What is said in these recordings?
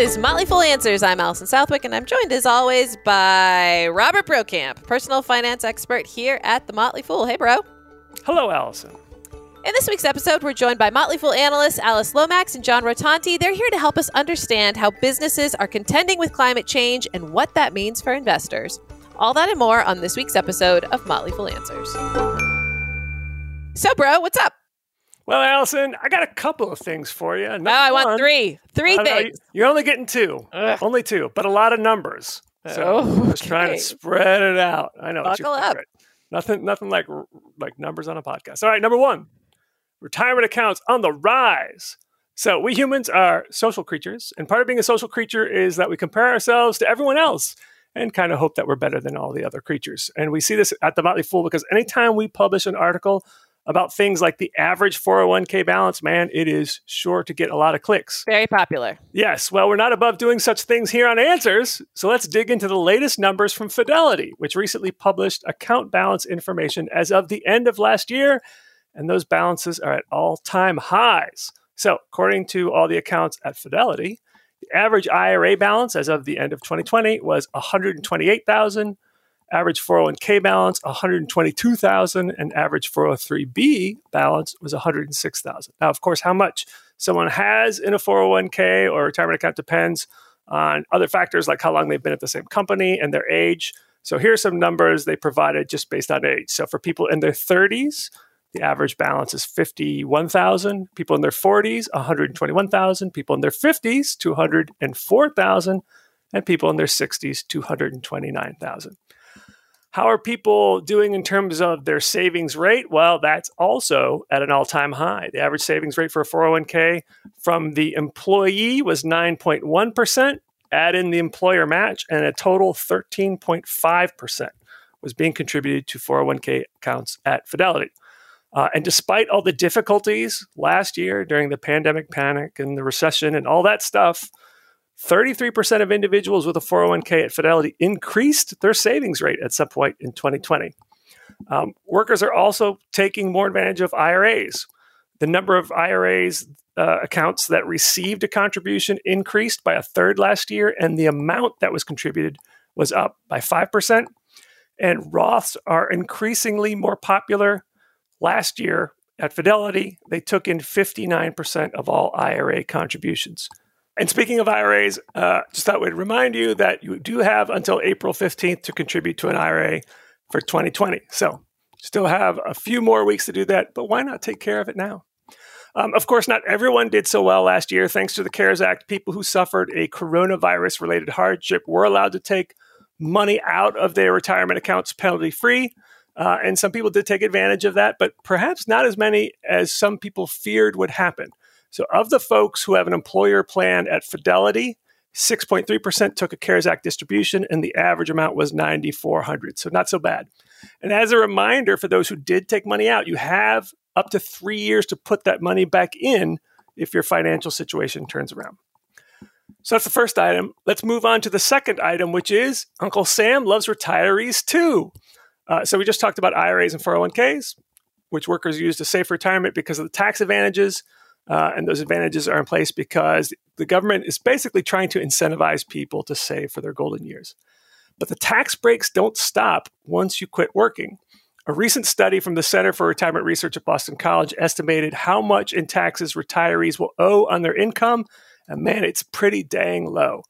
is Motley Fool Answers. I'm Allison Southwick, and I'm joined as always by Robert Brokamp, personal finance expert here at the Motley Fool. Hey, bro. Hello, Allison. In this week's episode, we're joined by Motley Fool analysts Alyce Lomax and John Rotonti. They're here to help us understand how businesses are contending with climate change and what that means for investors. All that and more on this week's episode of Motley Fool Answers. So, bro, what's up? Well, Allison, I got a couple of things for you. Number oh, I want three. Three things. You're only getting two. Ugh. Only two, but a lot of numbers. So oh, okay. I was trying to spread it out. I know. Buckle up. Nothing, nothing like like numbers on a podcast. All right, number one, retirement accounts on the rise. So we humans are social creatures, and part of being a social creature is that we compare ourselves to everyone else and kind of hope that we're better than all the other creatures. And we see this at the Motley Fool because anytime we publish an article about things like the average 401k balance, man, it is sure to get a lot of clicks. Very popular. Yes. Well, we're not above doing such things here on Answers. So let's dig into the latest numbers from Fidelity, which recently published account balance information as of the end of last year. And those balances are at all time highs. So, according to all the accounts at Fidelity, the average IRA balance as of the end of 2020 was 128,000 average 401k balance 122,000 and average 403b balance was 106,000. Now of course how much someone has in a 401k or retirement account depends on other factors like how long they've been at the same company and their age. So here are some numbers they provided just based on age. So for people in their 30s, the average balance is 51,000. People in their 40s, 121,000. People in their 50s, 204,000. And people in their 60s, 229,000. How are people doing in terms of their savings rate? Well, that's also at an all time high. The average savings rate for a 401k from the employee was 9.1%. Add in the employer match, and a total 13.5% was being contributed to 401k accounts at Fidelity. Uh, and despite all the difficulties last year during the pandemic panic and the recession and all that stuff, 33% of individuals with a 401k at Fidelity increased their savings rate at some point in 2020. Um, workers are also taking more advantage of IRAs. The number of IRAs uh, accounts that received a contribution increased by a third last year, and the amount that was contributed was up by 5%. And Roths are increasingly more popular. Last year at Fidelity, they took in 59% of all IRA contributions. And speaking of IRAs, uh, just thought we'd remind you that you do have until April 15th to contribute to an IRA for 2020. So still have a few more weeks to do that, but why not take care of it now? Um, of course, not everyone did so well last year. Thanks to the CARES Act, people who suffered a coronavirus related hardship were allowed to take money out of their retirement accounts penalty free. Uh, and some people did take advantage of that, but perhaps not as many as some people feared would happen. So, of the folks who have an employer plan at Fidelity, 6.3% took a CARES Act distribution, and the average amount was 9,400. So, not so bad. And as a reminder for those who did take money out, you have up to three years to put that money back in if your financial situation turns around. So that's the first item. Let's move on to the second item, which is Uncle Sam loves retirees too. Uh, so we just talked about IRAs and 401ks, which workers use to save for retirement because of the tax advantages. Uh, and those advantages are in place because the government is basically trying to incentivize people to save for their golden years. But the tax breaks don't stop once you quit working. A recent study from the Center for Retirement Research at Boston College estimated how much in taxes retirees will owe on their income. And man, it's pretty dang low.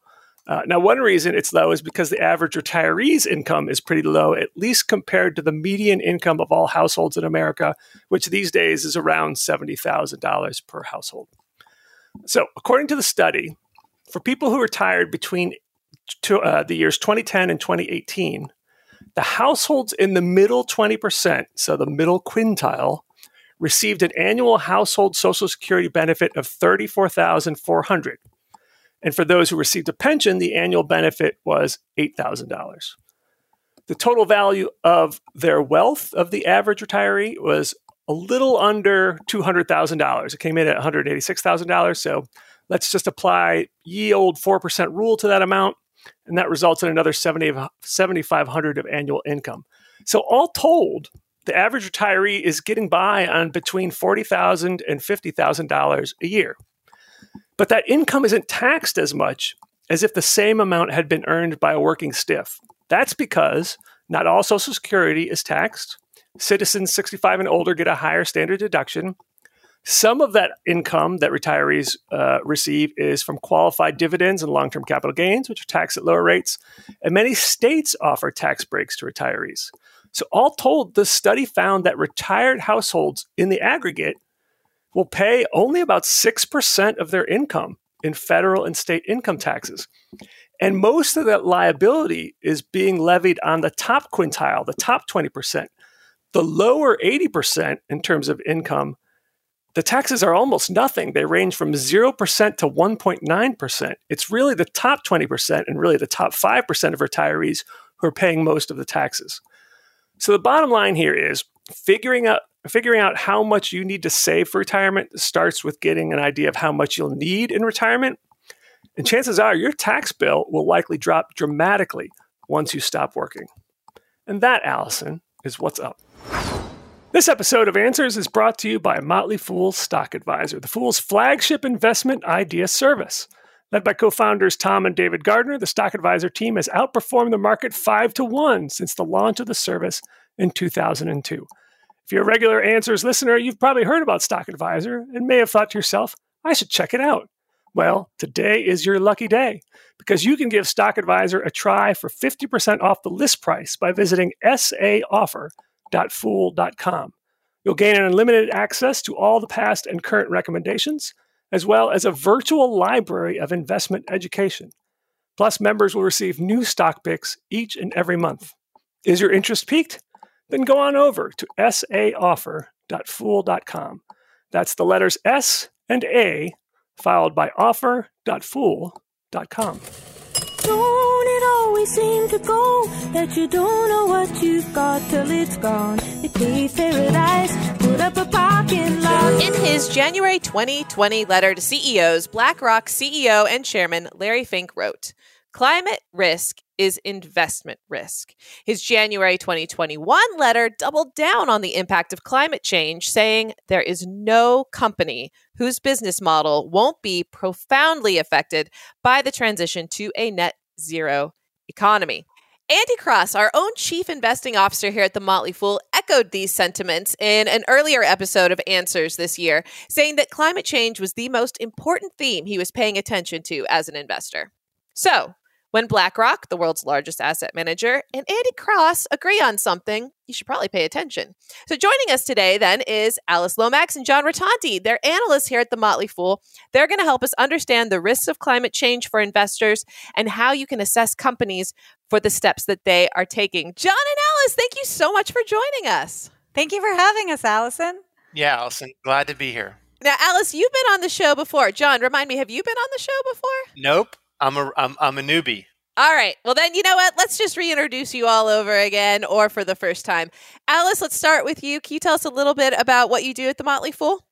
Uh, now, one reason it's low is because the average retiree's income is pretty low, at least compared to the median income of all households in America, which these days is around $70,000 per household. So, according to the study, for people who retired between to, uh, the years 2010 and 2018, the households in the middle 20%, so the middle quintile, received an annual household social security benefit of 34,400 and for those who received a pension, the annual benefit was $8,000. The total value of their wealth of the average retiree was a little under $200,000. It came in at $186,000. So let's just apply ye old 4% rule to that amount, and that results in another 7,500 of annual income. So all told, the average retiree is getting by on between $40,000 and $50,000 a year. But that income isn't taxed as much as if the same amount had been earned by a working stiff. That's because not all Social Security is taxed. Citizens 65 and older get a higher standard deduction. Some of that income that retirees uh, receive is from qualified dividends and long term capital gains, which are taxed at lower rates. And many states offer tax breaks to retirees. So, all told, the study found that retired households in the aggregate will pay only about 6% of their income in federal and state income taxes. And most of that liability is being levied on the top quintile, the top 20%. The lower 80% in terms of income, the taxes are almost nothing. They range from 0% to 1.9%. It's really the top 20% and really the top 5% of retirees who are paying most of the taxes. So the bottom line here is figuring out figuring out how much you need to save for retirement starts with getting an idea of how much you'll need in retirement. And chances are your tax bill will likely drop dramatically once you stop working. And that, Allison, is what's up. This episode of Answers is brought to you by Motley Fool's Stock Advisor, the Fool's flagship investment idea service. Led by co founders Tom and David Gardner, the Stock Advisor team has outperformed the market 5 to 1 since the launch of the service in 2002. If you're a regular Answers listener, you've probably heard about Stock Advisor and may have thought to yourself, I should check it out. Well, today is your lucky day because you can give Stock Advisor a try for 50% off the list price by visiting saoffer.fool.com. You'll gain unlimited access to all the past and current recommendations, as well as a virtual library of investment education. Plus, members will receive new stock picks each and every month. Is your interest piqued? Then go on over to saoffer.fool.com. That's the letters S and A followed by offer.fool.com. Don't it always seem to go that you don't know what you've got till it's gone? It gave paradise, put up a parking lot. In his January 2020 letter to CEOs, BlackRock CEO and chairman Larry Fink wrote, Climate risk is investment risk. His January 2021 letter doubled down on the impact of climate change, saying there is no company whose business model won't be profoundly affected by the transition to a net zero economy. Andy Cross, our own chief investing officer here at the Motley Fool, echoed these sentiments in an earlier episode of Answers this year, saying that climate change was the most important theme he was paying attention to as an investor. So, when BlackRock, the world's largest asset manager, and Andy Cross agree on something, you should probably pay attention. So, joining us today then is Alyce Lomax and John Rotonti. They're analysts here at the Motley Fool. They're going to help us understand the risks of climate change for investors and how you can assess companies for the steps that they are taking. John and Alyce, thank you so much for joining us. Thank you for having us, Allison. Yeah, Allison, glad to be here. Now, Alyce, you've been on the show before. John, remind me, have you been on the show before? Nope. I'm a I'm, I'm a newbie. All right. Well, then, you know what? Let's just reintroduce you all over again or for the first time. Alyce, let's start with you. Can you tell us a little bit about what you do at the Motley Fool?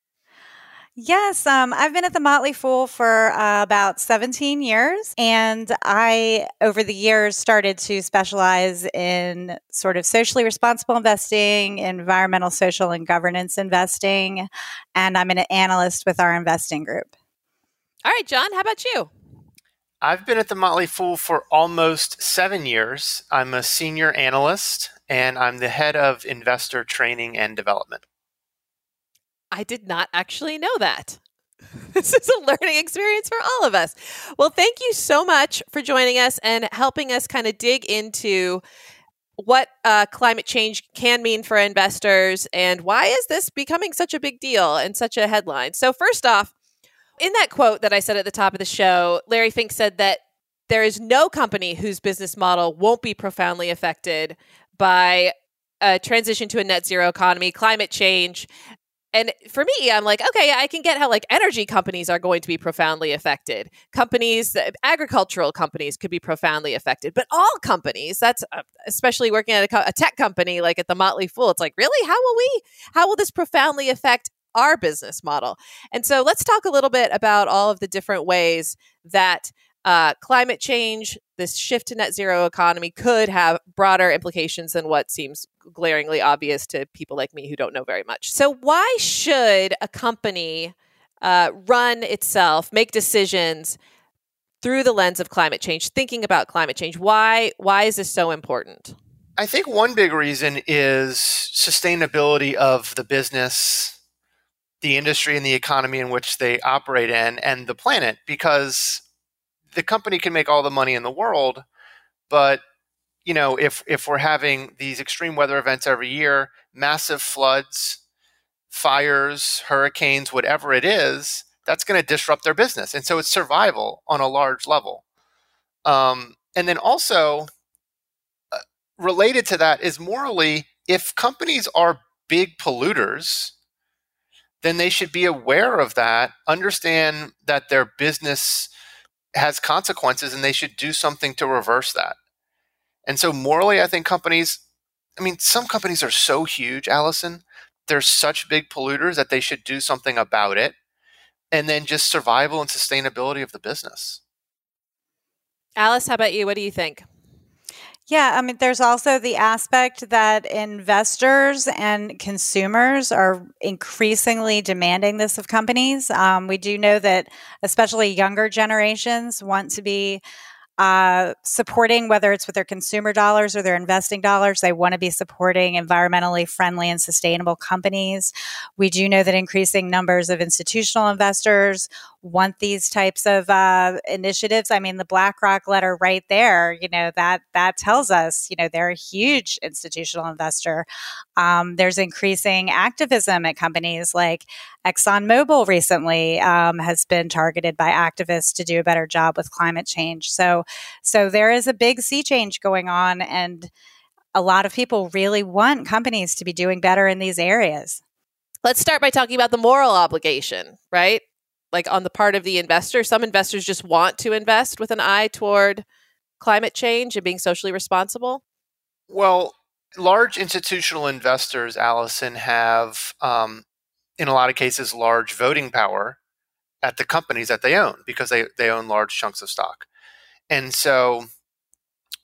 Yes, um, I've been at the Motley Fool for uh, about 17 years. And I, over the years, started to specialize in sort of socially responsible investing, environmental, social, and governance investing. And I'm an analyst with our investing group. All right, John, how about you? I've been at the Motley Fool for almost seven years. I'm a senior analyst and I'm the head of investor training and development. I did not actually know that. This is a learning experience for all of us. Well, thank you so much for joining us and helping us kind of dig into what uh, climate change can mean for investors and why is this becoming such a big deal and such a headline. So, first off, in that quote that I said at the top of the show, Larry Fink said that there is no company whose business model won't be profoundly affected by a transition to a net zero economy, climate change. And for me, I'm like, okay, I can get how like energy companies are going to be profoundly affected. Companies, agricultural companies could be profoundly affected, but all companies, that's uh, especially working at a, a tech company like at the Motley Fool, it's like, really? How will we, how will this profoundly affect our business model. And so let's talk a little bit about all of the different ways that uh, climate change, this shift to net zero economy could have broader implications than what seems glaringly obvious to people like me who don't know very much. So, why should a company uh, run itself, make decisions through the lens of climate change, thinking about climate change. Why why is this so important? I think one big reason is sustainability of the business, the industry and the economy in which they operate in and the planet because the company can make all the money in the world, but you know, if if we're having these extreme weather events every year, massive floods, fires, hurricanes, whatever it is, that's going to disrupt their business. And so it's survival on a large level. Um, and then also, uh, related to that is morally, if companies are big polluters, then they should be aware of that, understand that their business has consequences, and they should do something to reverse that. And so, morally, I think companies, I mean, some companies are so huge, Allison, they're such big polluters that they should do something about it and then just survival and sustainability of the business. Alyce, how about you? What do you think? Yeah, I mean, there's also the aspect that investors and consumers are increasingly demanding this of companies. Um, we do know that, especially younger generations, want to be uh, supporting, whether it's with their consumer dollars or their investing dollars, they want to be supporting environmentally friendly and sustainable companies. We do know that increasing numbers of institutional investors want these types of uh, initiatives. I mean, the BlackRock letter right there, you know, that that tells us, you know, they're a huge institutional investor. Um, there's increasing activism at companies like ExxonMobil recently um, has been targeted by activists to do a better job with climate change. So, so there is a big sea change going on, and a lot of people really want companies to be doing better in these areas. Let's start by talking about the moral obligation, right? Like on the part of the investor. Some investors just want to invest with an eye toward climate change and being socially responsible. Well, large institutional investors, Allison, have, um, in a lot of cases, large voting power at the companies that they own because they, they own large chunks of stock. And so,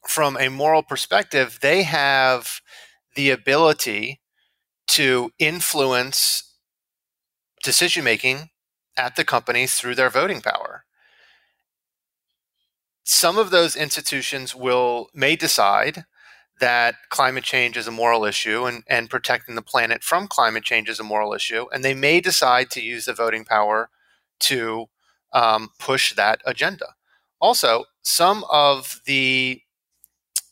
from a moral perspective, they have the ability to influence decision making at the companies through their voting power. Some of those institutions will may decide that climate change is a moral issue and, and protecting the planet from climate change is a moral issue, and they may decide to use the voting power to um, push that agenda. Also, some of the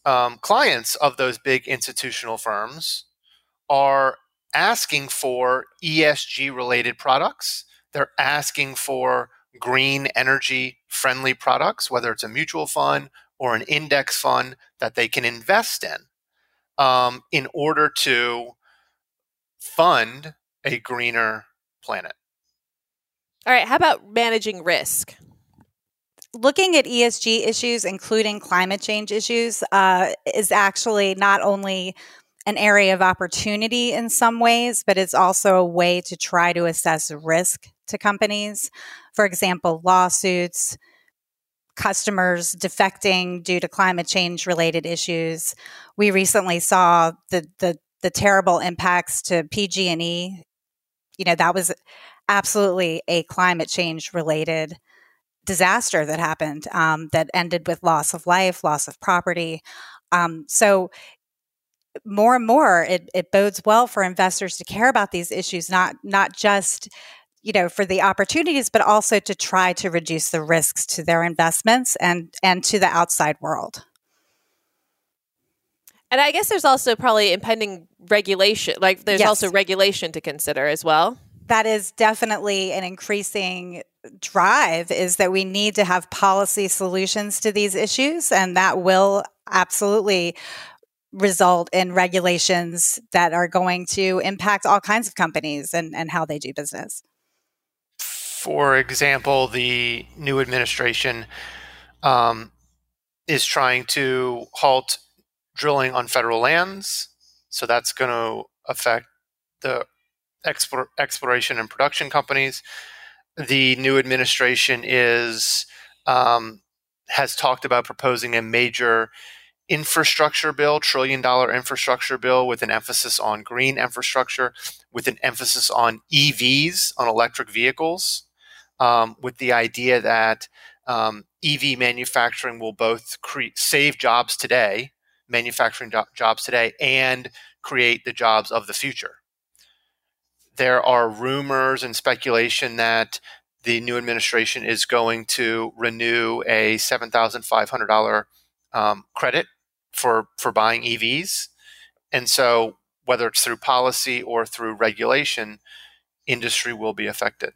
um, clients of those big institutional firms are asking for ESG related products they're asking for green energy friendly products, whether it's a mutual fund or an index fund that they can invest in um, in order to fund a greener planet. All right, how about managing risk? Looking at ESG issues, including climate change issues, uh, is actually not only an area of opportunity in some ways, but it's also a way to try to assess risk to companies. For example, lawsuits, customers defecting due to climate change related issues. We recently saw the the the terrible impacts to PG&E. You know, that was absolutely a climate change related disaster that happened um, that ended with loss of life, loss of property. Um, so more and more, it, it bodes well for investors to care about these issues, not not just you know for the opportunities but also to try to reduce the risks to their investments and and to the outside world and i guess there's also probably impending regulation like there's yes. also regulation to consider as well that is definitely an increasing drive is that we need to have policy solutions to these issues and that will absolutely result in regulations that are going to impact all kinds of companies and, and how they do business for example, the new administration um, is trying to halt drilling on federal lands. So that's going to affect the explore, exploration and production companies. The new administration is um, has talked about proposing a major infrastructure bill, trillion dollar infrastructure bill with an emphasis on green infrastructure, with an emphasis on EVs, on electric vehicles. um, with the idea that um, EV manufacturing will both save jobs today, manufacturing do- jobs today, and create the jobs of the future. There are rumors and speculation that the new administration is going to renew a seven thousand five hundred dollar um, credit for for buying EVs, and so whether it's through policy or through regulation, industry will be affected.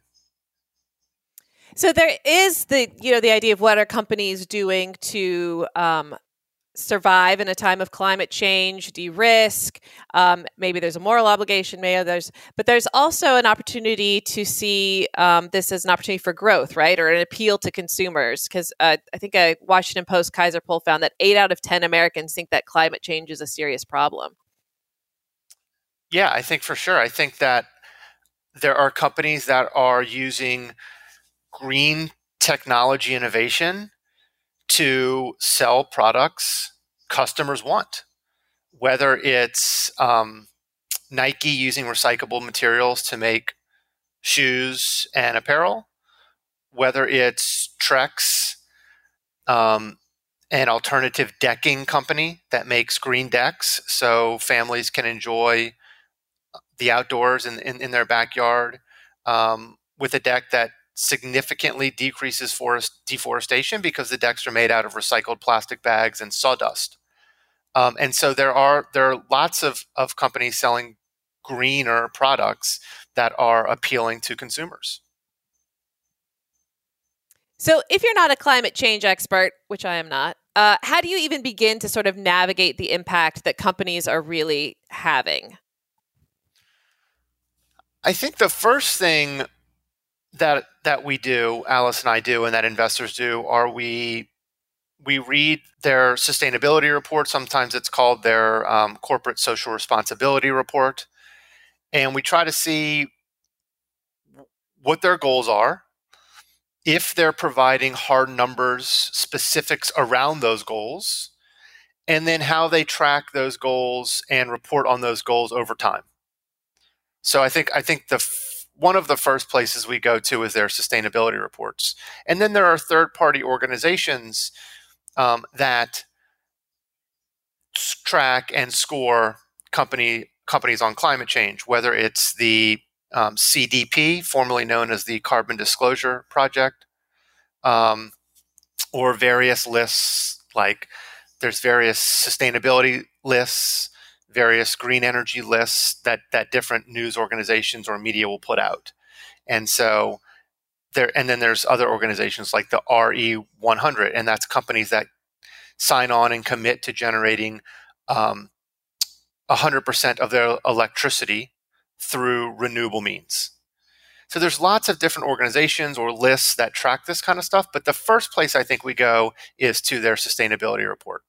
So there is the you know the idea of what are companies doing to um, survive in a time of climate change, de-risk. Um, maybe there's a moral obligation. Maybe there's, but there's also an opportunity to see um, this as an opportunity for growth, right, or an appeal to consumers. Because uh, I think a Washington Post Kaiser poll found that eight out of ten Americans think that climate change is a serious problem. Yeah, I think for sure. I think that there are companies that are using green technology innovation to sell products customers want, whether it's um, Nike using recyclable materials to make shoes and apparel, whether it's Trex, um, an alternative decking company that makes green decks so families can enjoy the outdoors in, in, in their backyard um, with a deck that significantly decreases forest deforestation because the decks are made out of recycled plastic bags and sawdust. Um, and so there are there are lots of, of companies selling greener products that are appealing to consumers. So, if you're not a climate change expert, which I am not, uh, how do you even begin to sort of navigate the impact that companies are really having? I think the first thing that that we do, Alyce and I do, and that investors do, are we we read their sustainability report. Sometimes it's called their um, corporate social responsibility report, and we try to see what their goals are, if they're providing hard numbers, specifics around those goals, and then how they track those goals and report on those goals over time. So I think I think the one of the first places we go to is their sustainability reports. And then there are third party organizations um, that track and score company companies on climate change, whether it's the um, CDP, formerly known as the Carbon Disclosure Project, um, or various lists like there's various sustainability lists various green energy lists that that different news organizations or media will put out. And so there and then there's other organizations like the RE100 and that's companies that sign on and commit to generating um, 100% of their electricity through renewable means. So there's lots of different organizations or lists that track this kind of stuff, but the first place I think we go is to their sustainability report.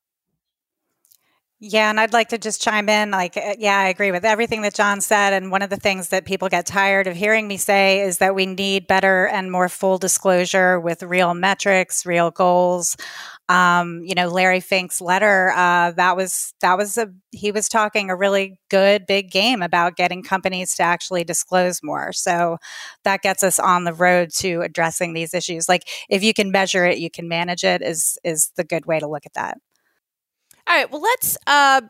Yeah, and I'd like to just chime in. Like, uh, yeah, I agree with everything that John said. And one of the things that people get tired of hearing me say is that we need better and more full disclosure with real metrics, real goals. Um, you know, Larry Fink's letter, uh, that was that was a he was talking a really good big game about getting companies to actually disclose more. So that gets us on the road to addressing these issues. Like, if you can measure it, you can manage it. Is is the good way to look at that. All right. Well, let's uh,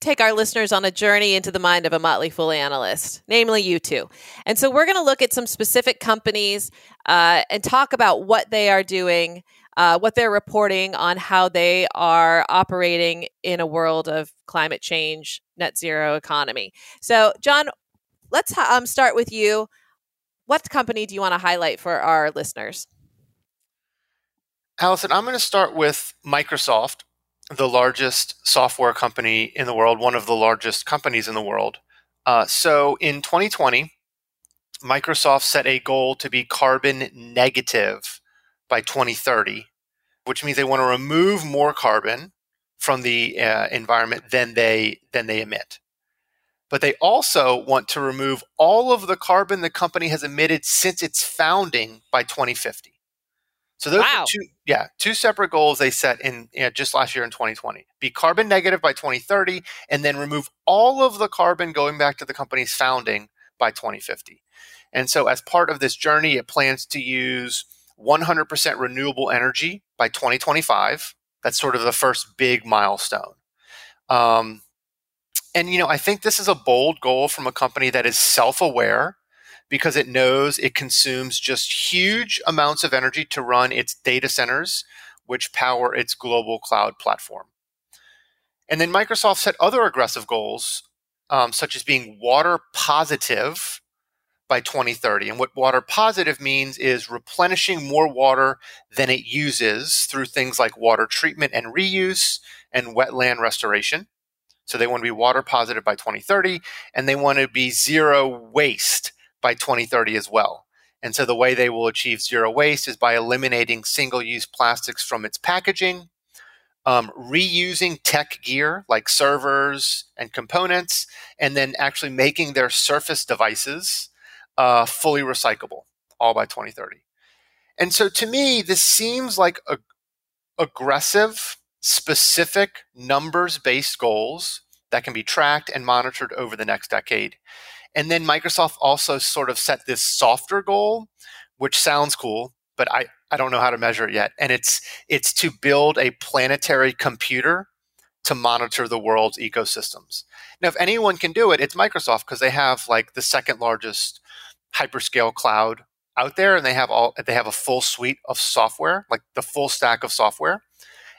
take our listeners on a journey into the mind of a Motley Fool analyst, namely you two. And so we're going to look at some specific companies uh, and talk about what they are doing, uh, what they're reporting on how they are operating in a world of climate change, net zero economy. So, John, let's um, start with you. What company do you want to highlight for our listeners? Allison, I'm going to start with Microsoft the largest software company in the world, one of the largest companies in the world. Uh, so in 2020, Microsoft set a goal to be carbon negative by 2030, which means they want to remove more carbon from the uh, environment than they than they emit. But they also want to remove all of the carbon the company has emitted since its founding by 2050. So those wow. are two, yeah, two separate goals they set in you know, just last year in 2020. Be carbon negative by 2030, and then remove all of the carbon going back to the company's founding by 2050. And so, as part of this journey, it plans to use 100% renewable energy by 2025. That's sort of the first big milestone. Um, and, you know, I think this is a bold goal from a company that is self aware because it knows it consumes just huge amounts of energy to run its data centers, which power its global cloud platform. And then Microsoft set other aggressive goals, um, such as being water positive by 2030. And what water positive means is replenishing more water than it uses through things like water treatment and reuse and wetland restoration. So they want to be water positive by 2030, and they want to be zero waste by 2030 as well. And so the way they will achieve zero waste is by eliminating single use plastics from its packaging, um, reusing tech gear like servers and components, and then actually making their Surface devices uh, fully recyclable, all by 2030. And so to me, this seems like a, aggressive, specific, numbers based goals that can be tracked and monitored over the next decade. And then Microsoft also sort of set this softer goal, which sounds cool, but I, I don't know how to measure it yet. And it's it's to build a planetary computer to monitor the world's ecosystems. Now, if anyone can do it, it's Microsoft because they have like the second largest hyperscale cloud out there, and they have all they have a full suite of software, like the full stack of software.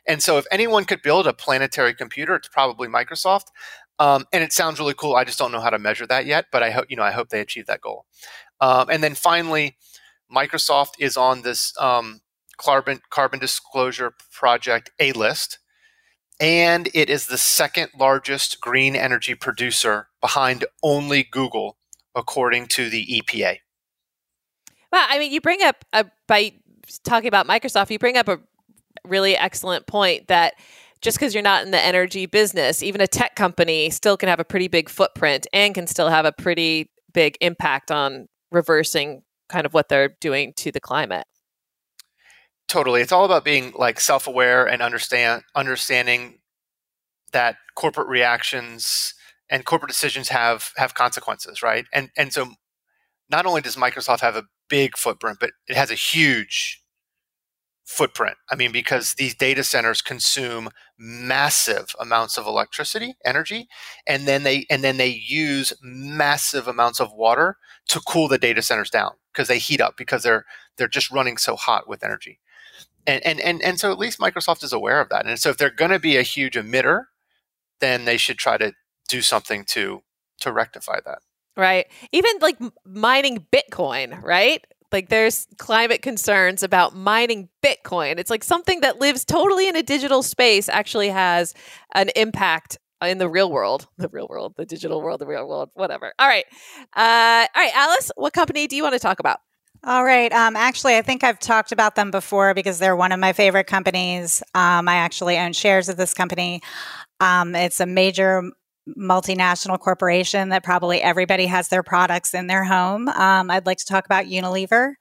And so, if anyone could build a planetary computer, it's probably Microsoft. Um, and it sounds really cool. I just don't know how to measure that yet, but I hope you know I hope they achieve that goal. Um, and then finally, Microsoft is on this um, carbon carbon disclosure project A list, and it is the second largest green energy producer behind only Google, according to the EPA. Well, I mean, you bring up a, by talking about Microsoft, you bring up a really excellent point that just because you're not in the energy business, even a tech company still can have a pretty big footprint and can still have a pretty big impact on reversing kind of what they're doing to the climate. Totally. It's all about being like self-aware and understand understanding that corporate reactions and corporate decisions have have consequences, right? And and so not only does Microsoft have a big footprint, but it has a huge footprint. I mean, because these data centers consume massive amounts of electricity, energy, and then they and then they use massive amounts of water to cool the data centers down because they heat up because they're they're just running so hot with energy. And and and, and so at least Microsoft is aware of that. And so if they're going to be a huge emitter, then they should try to do something to to rectify that. Right. Even like mining Bitcoin, right? Like there's climate concerns about mining Bitcoin. It's like something that lives totally in a digital space actually has an impact in the real world, the real world, the digital world, the real world, whatever. All right. Uh, all right, Alyce, what company do you want to talk about? All right. Um, actually, I think I've talked about them before because they're one of my favorite companies. Um, I actually own shares of this company. Um, it's a major multinational corporation that probably everybody has their products in their home. Um, I'd like to talk about Unilever.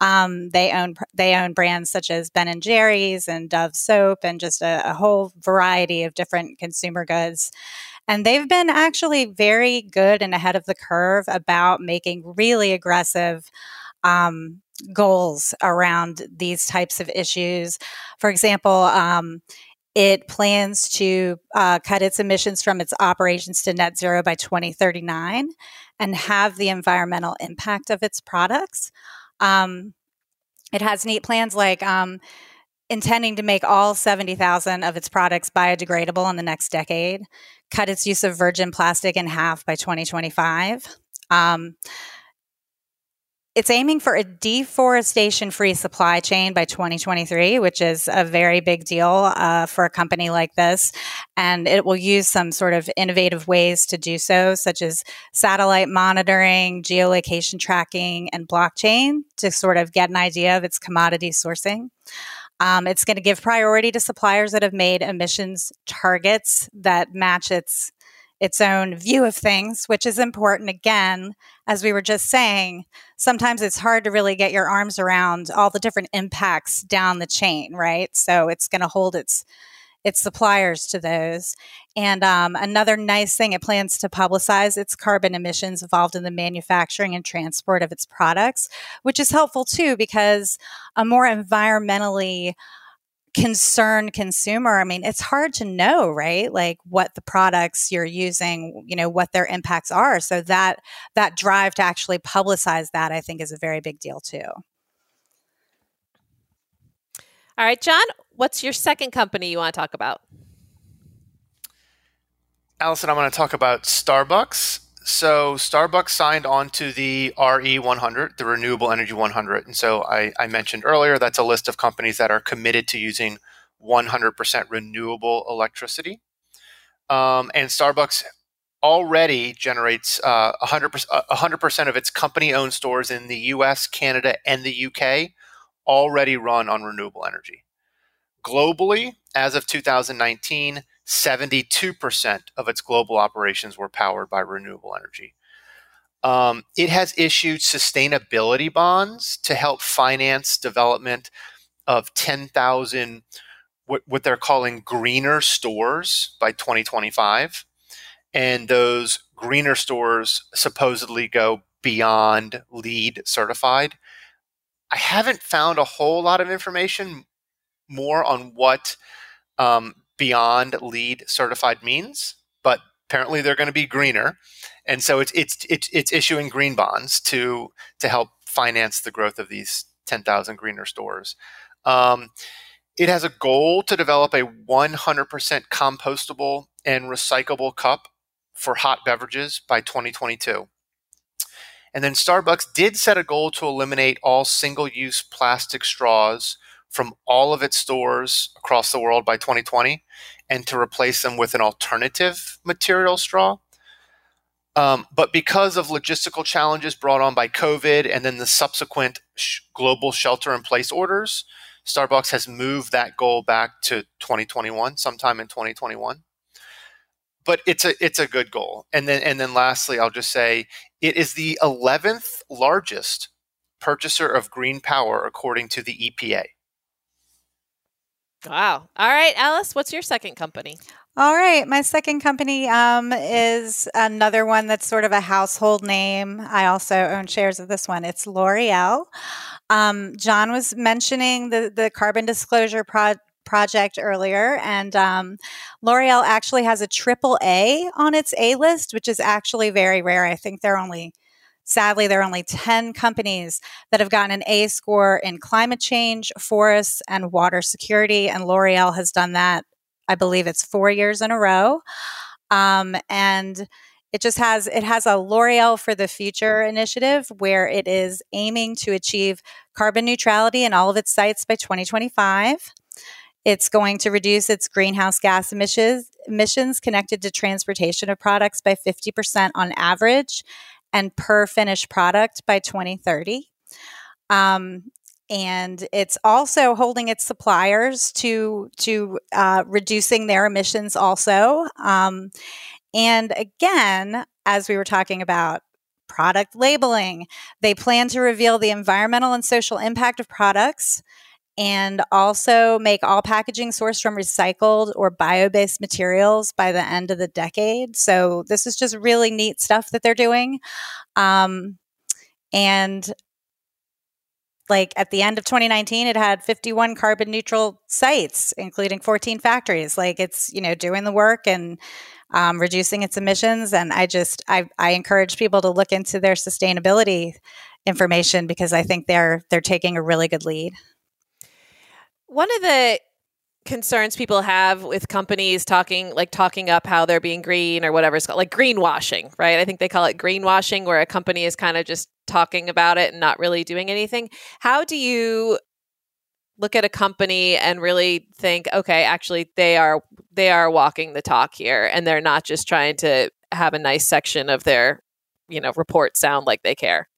Um, they own they own brands such as Ben and Jerry's and Dove soap and just a, a whole variety of different consumer goods. And they've been actually very good and ahead of the curve about making really aggressive um, goals around these types of issues. For example, um, it plans to uh, cut its emissions from its operations to net zero by 2039 and have the environmental impact of its products. Um, it has neat plans like um, intending to make all 70,000 of its products biodegradable in the next decade, cut its use of virgin plastic in half by 2025. Um, it's aiming for a deforestation free supply chain by 2023, which is a very big deal uh, for a company like this. And it will use some sort of innovative ways to do so, such as satellite monitoring, geolocation tracking, and blockchain to sort of get an idea of its commodity sourcing. Um, it's going to give priority to suppliers that have made emissions targets that match its its own view of things, which is important. Again, as we were just saying, sometimes it's hard to really get your arms around all the different impacts down the chain, right? So it's going to hold its its suppliers to those. And um, another nice thing, it plans to publicize its carbon emissions involved in the manufacturing and transport of its products, which is helpful too because a more environmentally concerned consumer i mean it's hard to know right? Like what the products you're using you know what their impacts are. So that that drive to actually publicize that i think is a very big deal too. All right john what's your second company you want to talk about? Allison i want to talk about starbucks so Starbucks signed on to the RE100, the Renewable Energy 100. And so I, I, mentioned earlier that's a list of companies that are committed to using 100% renewable electricity. Um, and Starbucks already generates uh, 100%, 100% of its company owned stores in the US, Canada, and the UK already run on renewable energy. Globally, as of 2019, 72% of its global operations were powered by renewable energy. Um, it has issued sustainability bonds to help finance development of 10,000 what, what they're calling greener stores by 2025. And those greener stores supposedly go beyond LEED certified. I haven't found a whole lot of information more on what um, beyond LEED certified means, but apparently they're going to be greener, and so it's it's it's, it's issuing green bonds to to help finance the growth of these ten thousand greener stores. Um, it has a goal to develop a 100% compostable and recyclable cup for hot beverages by 2022. And then Starbucks did set a goal to eliminate all single use plastic straws from all of its stores across the world by 2020 and to replace them with an alternative material straw. Um, but because of logistical challenges brought on by COVID and then the subsequent sh- global shelter in place orders, Starbucks has moved that goal back to 2021, sometime in 2021. But it's a it's a good goal. And then and then lastly, I'll just say it is the 11th largest purchaser of green power according to the EPA. Wow. All right, Alyce, what's your second company? All right, my second company um, is another one that's sort of a household name. I also own shares of this one. It's L'Oreal. Um, John was mentioning the the carbon disclosure pro- project earlier, and um, L'Oreal actually has a triple A on its A list, which is actually very rare. I think they're only Sadly, there are only 10 companies that have gotten an A score in climate change, forests, and water security. And L'Oreal has done that, I believe it's four years in a row. Um, and it just has it has a L'Oreal for the Future initiative where it is aiming to achieve carbon neutrality in all of its sites by 2025. It's going to reduce its greenhouse gas emissions emissions connected to transportation of products by 50% on average and per finished product by 2030. Um, and it's also holding its suppliers to to uh, reducing their emissions also. Um, and again, as we were talking about product labeling, they plan to reveal the environmental and social impact of products and also make all packaging sourced from recycled or bio based materials by the end of the decade. So, this is just really neat stuff that they're doing. Um, and like at the end of 2019 it had 51 carbon neutral sites including 14 factories like it's you know doing the work and um, reducing its emissions and i just I, I encourage people to look into their sustainability information because i think they're they're taking a really good lead one of the concerns people have with companies talking like talking up how they're being green or whatever it's called like greenwashing right? I think they call it greenwashing where a company is kind of just talking about it and not really doing anything. How do you look at a company and really think okay actually they are they are walking the talk here and they're not just trying to have a nice section of their you know report sound like they care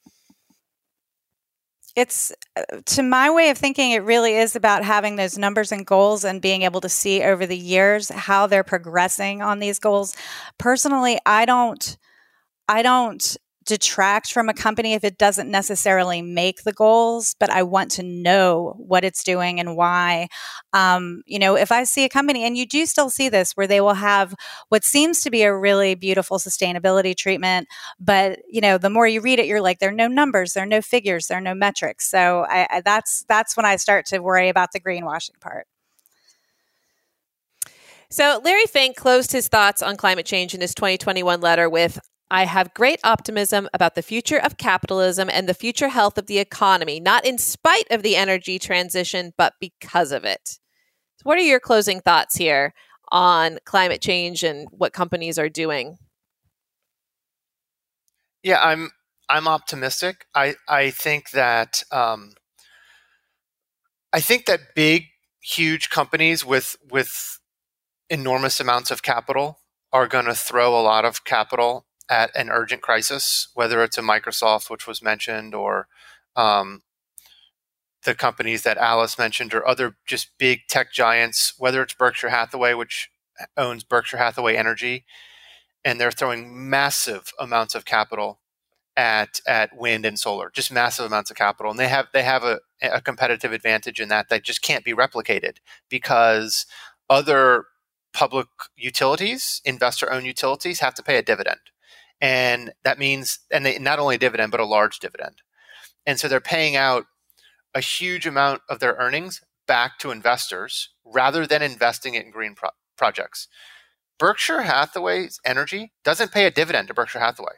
it's uh, to my way of thinking it really is about having those numbers and goals and being able to see over the years how they're progressing on these goals. Personally i don't i don't detract from a company if it doesn't necessarily make the goals, but I want to know what it's doing and why. Um, you know, if I see a company, and you do still see this, where they will have what seems to be a really beautiful sustainability treatment, but you know, the more you read it, you're like, there are no numbers, there are no figures, there are no metrics. So I, I, that's that's when I start to worry about the greenwashing part. So, Larry Fink closed his thoughts on climate change in his 2021 letter with I have great optimism about the future of capitalism and the future health of the economy, not in spite of the energy transition, but because of it. So what are your closing thoughts here on climate change and what companies are doing? Yeah, I'm I'm optimistic. I I think that um, I think that big, huge companies with with enormous amounts of capital are going to throw a lot of capital at an urgent crisis, whether it's a Microsoft, which was mentioned, or um, the companies that Alyce mentioned, or other just big tech giants, whether it's Berkshire Hathaway, which owns Berkshire Hathaway Energy, and they're throwing massive amounts of capital at at wind and solar, just massive amounts of capital, and they have they have a, a competitive advantage in that that just can't be replicated because other public utilities, investor owned utilities, have to pay a dividend and that means and they, not only a dividend but a large dividend. And so they're paying out a huge amount of their earnings back to investors rather than investing it in green pro- projects. Berkshire hathaway's energy doesn't pay a dividend to berkshire hathaway.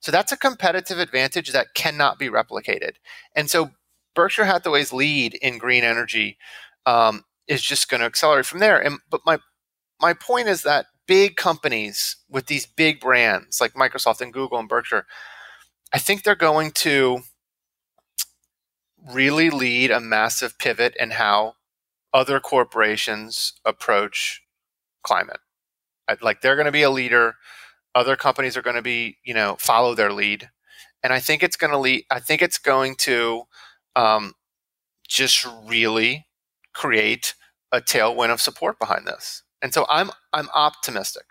So that's a competitive advantage that cannot be replicated. And so berkshire hathaway's lead in green energy um, is just going to accelerate from there. And but my my point is that big companies with these big brands like Microsoft and Google and Berkshire, I think they're going to really lead a massive pivot in how other corporations approach climate. Like they're going to be a leader, other companies are going to be, you know, follow their lead, and I think it's going to lead. I think it's going to um, just really create a tailwind of support behind this. And so I'm I'm optimistic.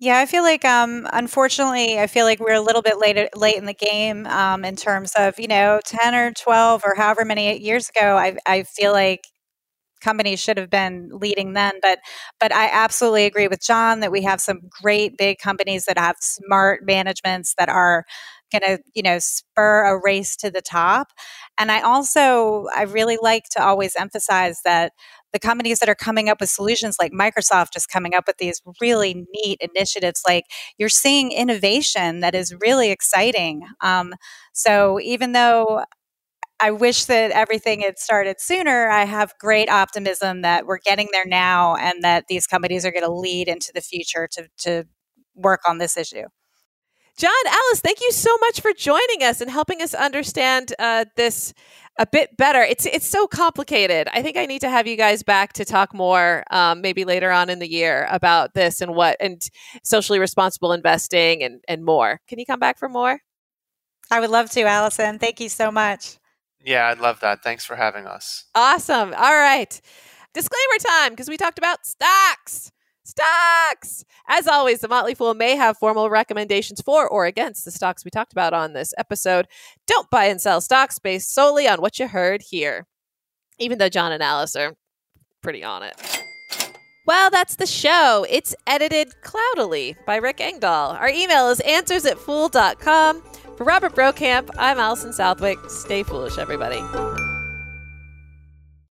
Yeah, I feel like um, unfortunately, I feel like we're a little bit late late in the game um, in terms of you know ten or twelve or however many years ago. I I feel like companies should have been leading then but but i absolutely agree with john that we have some great big companies that have smart managements that are going to you know spur a race to the top and i also i really like to always emphasize that the companies that are coming up with solutions like Microsoft is coming up with these really neat initiatives. Like you're seeing innovation that is really exciting. Um, so even though I wish that everything had started sooner. I have great optimism that we're getting there now and that these companies are going to lead into the future to, to work on this issue. John, Alyce, thank you so much for joining us and helping us understand uh, this a bit better. It's it's so complicated. I think I need to have you guys back to talk more, um, maybe later on in the year about this and what and socially responsible investing and and more. Can you come back for more? I would love to, Allison. Thank you so much. Yeah, I'd love that. Thanks for having us. Awesome. All right. Disclaimer time because we talked about stocks. Stocks! As always, the Motley Fool may have formal recommendations for or against the stocks we talked about on this episode. Don't buy and sell stocks based solely on what you heard here, even though John and Alyce are pretty on it. Well, that's the show. It's edited cloudily by Rick Engdahl. Our email is answers at fool.com. For Robert Brokamp, I'm Allison Southwick. Stay foolish, everybody.